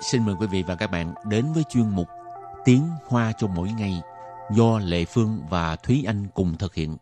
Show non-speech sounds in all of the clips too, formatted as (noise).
xin mời quý vị và các bạn đến với chuyên mục Tiếng Hoa cho mỗi ngày do Lệ Phương và Thúy Anh cùng thực hiện.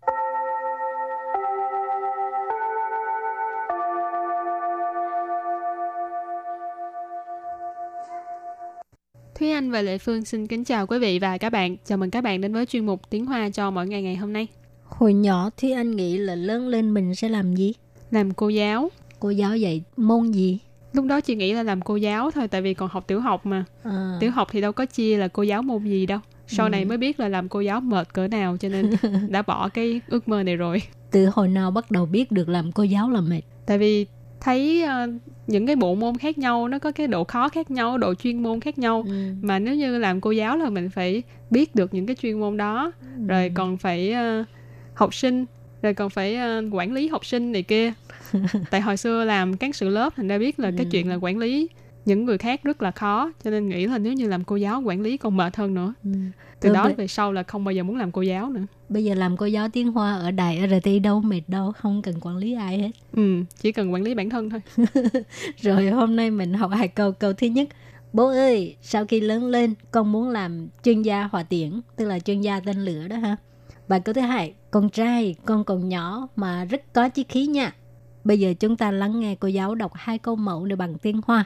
Thúy Anh và Lệ Phương xin kính chào quý vị và các bạn. Chào mừng các bạn đến với chuyên mục Tiếng Hoa cho mỗi ngày ngày hôm nay. Hồi nhỏ Thúy Anh nghĩ là lớn lên mình sẽ làm gì? Làm cô giáo. Cô giáo dạy môn gì? Lúc đó chị nghĩ là làm cô giáo thôi tại vì còn học tiểu học mà. À. Tiểu học thì đâu có chia là cô giáo môn gì đâu. Sau ừ. này mới biết là làm cô giáo mệt cỡ nào cho nên (laughs) đã bỏ cái ước mơ này rồi. Từ hồi nào bắt đầu biết được làm cô giáo là mệt? Tại vì thấy uh, những cái bộ môn khác nhau nó có cái độ khó khác nhau độ chuyên môn khác nhau ừ. mà nếu như làm cô giáo là mình phải biết được những cái chuyên môn đó ừ. rồi còn phải uh, học sinh rồi còn phải uh, quản lý học sinh này kia. (laughs) Tại hồi xưa làm cán sự lớp thành ra biết là ừ. cái chuyện là quản lý những người khác rất là khó cho nên nghĩ là nếu như làm cô giáo quản lý còn mệt hơn nữa. Ừ. từ đó về sau là không bao giờ muốn làm cô giáo nữa. Bây giờ làm cô giáo tiếng hoa ở đài rt đâu mệt đâu không cần quản lý ai hết. Ừ chỉ cần quản lý bản thân thôi. (laughs) Rồi hôm nay mình học hai câu câu thứ nhất. Bố ơi sau khi lớn lên con muốn làm chuyên gia hòa tiễn tức là chuyên gia tên lửa đó ha và câu thứ hai con trai con còn nhỏ mà rất có chí khí nha bây giờ chúng ta lắng nghe cô giáo đọc hai câu mẫu để bằng tiếng hoa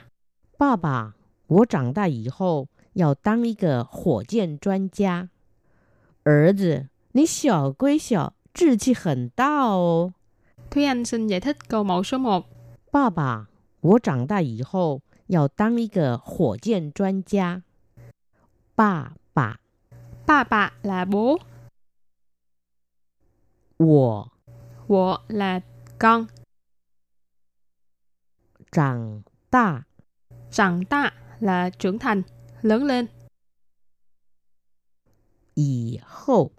爸爸，我长大以后要当一个火箭专家。儿子，你小归小，志气很大哦。Thúy Anh xin giải thích câu mẫu số 1. 爸爸，我长大以后要当一个火箭专家。爸爸，爸爸 là bố. 我我 là con. Tràng ta Tràng ta là trưởng thành, lớn lên. Yì hậu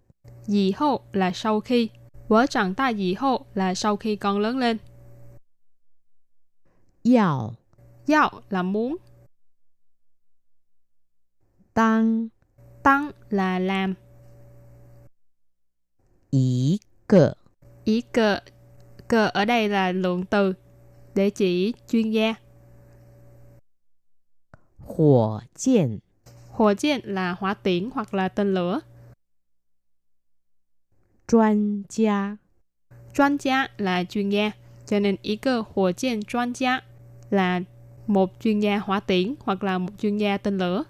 Yì hậu là sau khi. Vỡ trạng ta yì hậu là sau khi con lớn lên. Yào Yào là muốn. Tăng Tăng là làm. Ý cỡ. Ý cỡ cỡ ở đây là lượng từ để chỉ chuyên gia. Hỏa chiến hỏa chiến là hỏa tiễn hoặc là tên lửa. Chuyên gia chuyên gia là chuyên gia cho nên ý cơ hỏa chiến chuyên gia là một chuyên gia hỏa tiễn hoặc là một chuyên gia tên lửa.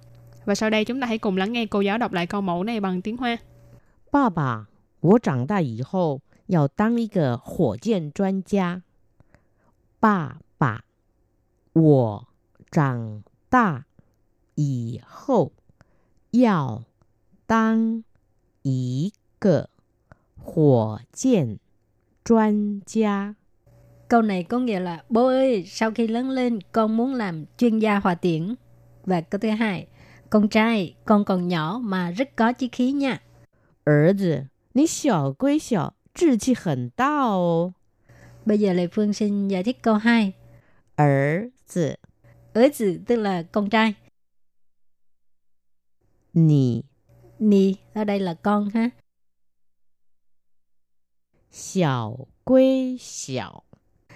Và sau đây chúng ta hãy cùng lắng nghe cô giáo đọc lại câu mẫu này bằng tiếng Hoa. Ba bà 我长大以后要当一个火箭专家。爸爸，我长大以后要当一个火箭专家。Câu này có nghĩa là bố ơi, sau khi lớn lên con muốn làm chuyên gia hòa tiễn. Và câu thứ hai, con trai, con còn nhỏ mà rất có chí khí nha. 儿子， 你小归小，志气很大哦。Bây giờ Lê Phương xin giải thích câu 2. 儿子，儿子 tức là con trai. 你 Nì ở đây là con ha. 小归小，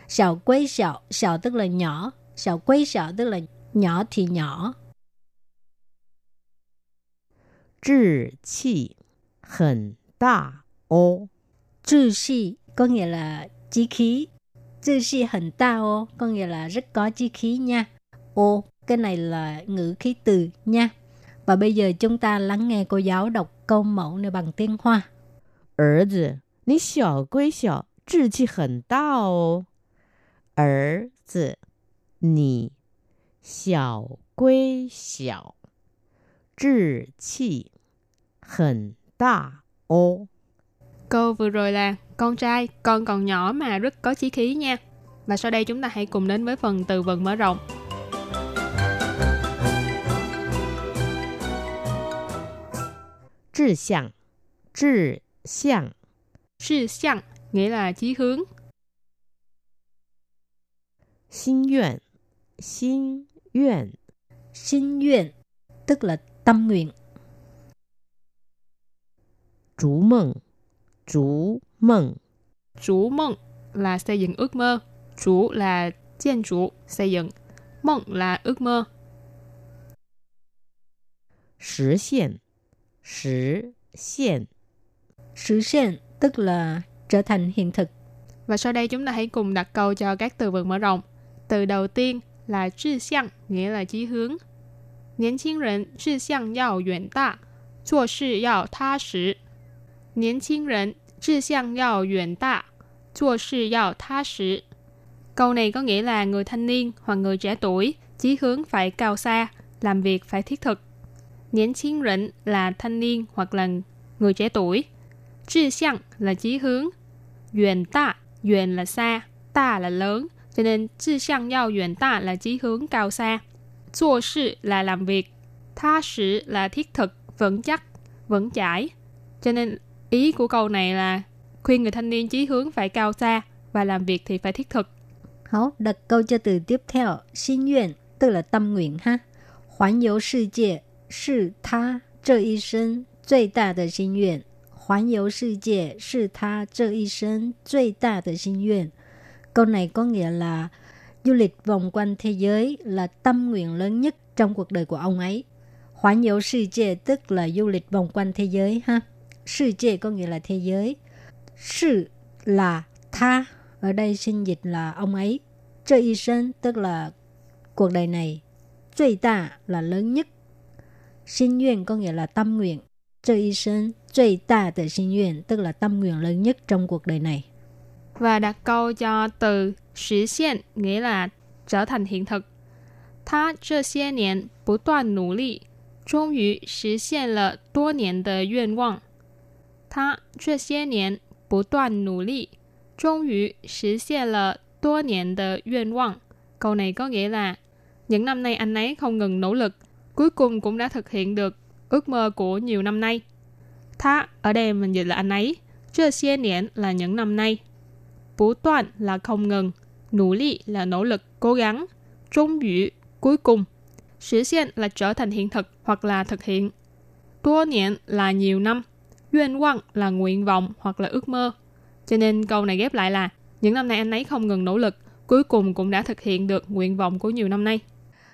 Xào quấy xào, xào tức là nhỏ, xào quấy xào tức là nhỏ thì nhỏ. 志气很 大哦。 Trừ si có nghĩa là chí khí. Trừ si hình ta ô có nghĩa là rất có chí khí nha. Ô, cái này là ngữ khí từ nha. Và bây giờ chúng ta lắng nghe cô giáo đọc câu mẫu này bằng tiếng Hoa. 儿子，你小归小，志气很大哦。儿子，你小归小，志气很大 ô. Câu vừa rồi là con trai, con còn nhỏ mà rất có chí khí nha. Và sau đây chúng ta hãy cùng đến với phần từ vựng mở rộng. Chí hướng, chí hướng. Chí hướng nghĩa là chí hướng. Xin nguyện, xin nguyện. Xin nguyện tức là tâm nguyện. 逐梦，逐梦， Chủ mộng là xây dựng ước mơ. Chủ là建chủ, xây dựng. Mộng là ước mơ. 实现，实现， 实hiện tức là trở thành hiện thực. Và sau đây chúng ta hãy cùng đặt câu cho các từ vựng mở rộng. Từ đầu tiên là 志向, nghĩa là chí hướng. 年轻人志向要远大，做事要踏实。 年轻人志向要远大，做事要踏实。Câu này có nghĩa là người thanh niên hoặc người trẻ tuổi, chí hướng phải cao xa, làm việc phải thiết thực. Niên chiến rỉnh là thanh niên hoặc là người trẻ tuổi.志向là chí hướng. Yuan ta, yuan là xa, ta là lớn. Cho nên志向要远大 là chí hướng cao xa. 做事 là làm việc. Tha sử là thiết thực, vững chắc, vững chãi. Cho nên ý của câu này là khuyên người thanh niên chí hướng phải cao xa và làm việc thì phải thiết thực. Hảo, đặt câu cho từ tiếp theo. Xin nguyện tức là tâm nguyện ha. Hoàn 游世界是他这一生最大的心愿。环游世界是他这一生最大的心愿。Câu này có nghĩa là du lịch vòng quanh thế giới là tâm nguyện lớn nhất trong cuộc đời của ông ấy. Hoàn 游世界 tức là du lịch vòng quanh thế giới ha. 世界 có nghĩa là thế giới. Sự là tha. Ở đây xin dịch là ông ấy. Trơ y sinh tức là cuộc đời này.最大 là lớn nhất. Xin nguyện có nghĩa là tâm nguyện. Trơ y sinh 最大的心愿 tức là tâm nguyện lớn nhất trong cuộc đời này. Và đặt câu cho từ 实现 nghĩa là trở thành hiện thực. 他这些年不断努力，终于实现了多年的愿望。 他这些年不断努力，终于实现了多年的愿望。Câu này có nghĩa là những năm nay anh ấy không ngừng nỗ lực, cuối cùng cũng đã thực hiện được ước mơ của nhiều năm nay. Tha ở đây mình dịch là anh ấy, 这些年 là những năm nay. Bú toàn là không ngừng, nỗ lực là nỗ lực, cố gắng, trung yu cuối cùng.实hiện là trở thành hiện thực hoặc là thực hiện. Tua niệm là nhiều năm. Duyên vọng là nguyện vọng hoặc là ước mơ. Cho nên câu này ghép lại là những năm nay anh ấy không ngừng nỗ lực, cuối cùng cũng đã thực hiện được nguyện vọng của nhiều năm nay.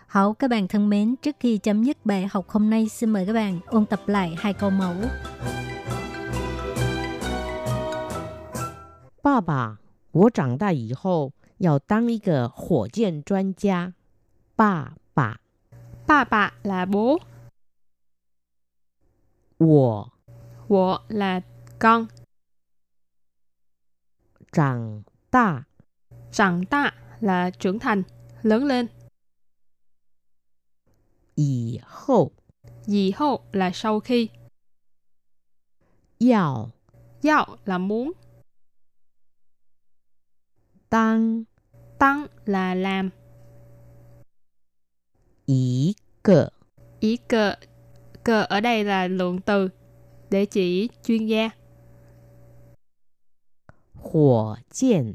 Hảo các bạn thân mến, trước khi chấm dứt bài học hôm nay, xin mời các bạn ôn tập lại hai câu mẫu. 爸爸，我长大以后要当一个火箭专家。爸爸， Ba bà là bố, 我 我 là con. Chẳng ta. Chẳng ta là trưởng thành, lớn lên. Yì hậu. Yì hậu là sau khi. Yào. Yào là muốn. Tăng. Tăng là làm. Ý cờ. Ý cờ. Cờ ở đây là lượng từ để chỉ chuyên gia. 火箭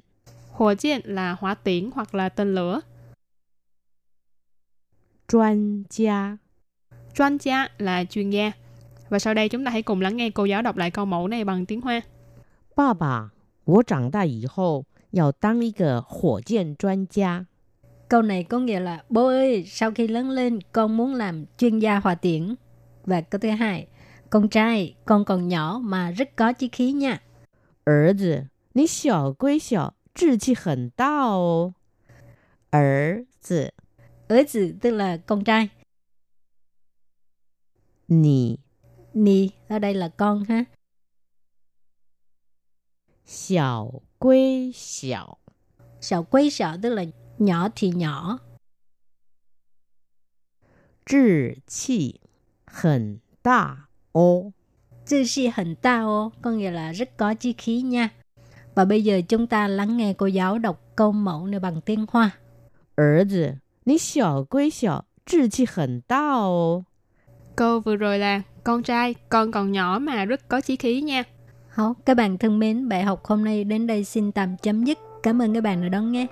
Hỏa箭là hỏa tiễn hoặc là tên lửa. 专家。 Chuyên gia là chuyên gia. Và sau đây chúng ta hãy cùng lắng nghe cô giáo đọc lại câu mẫu này bằng tiếng Hoa. 爸爸，我长大以后要当一个火箭专家。 Câu này có nghĩa là bố ơi, sau khi lớn lên con muốn làm chuyên gia hỏa tiễn. Và câu thứ hai, con trai, con còn nhỏ mà rất có chí khí nha. 儿子，你小归小，志气很大哦。儿子， Ới tử tức là con trai. 你 Nì ở đây là con ha. 小归小， Sạo quấy sạo tức là nhỏ thì nhỏ. 志气很大 哦。 Chư si hình ta ô, có nghĩa là rất có chí khí nha. Và bây giờ chúng ta lắng nghe cô giáo đọc câu mẫu này bằng tiếng Hoa. 儿子，你小归小，志气很大哦。 Câu vừa rồi là con trai, con còn nhỏ mà rất có chí khí nha. Hảo, các bạn thân mến, bài học hôm nay đến đây xin tạm chấm dứt. Cảm ơn các bạn đã đón nghe.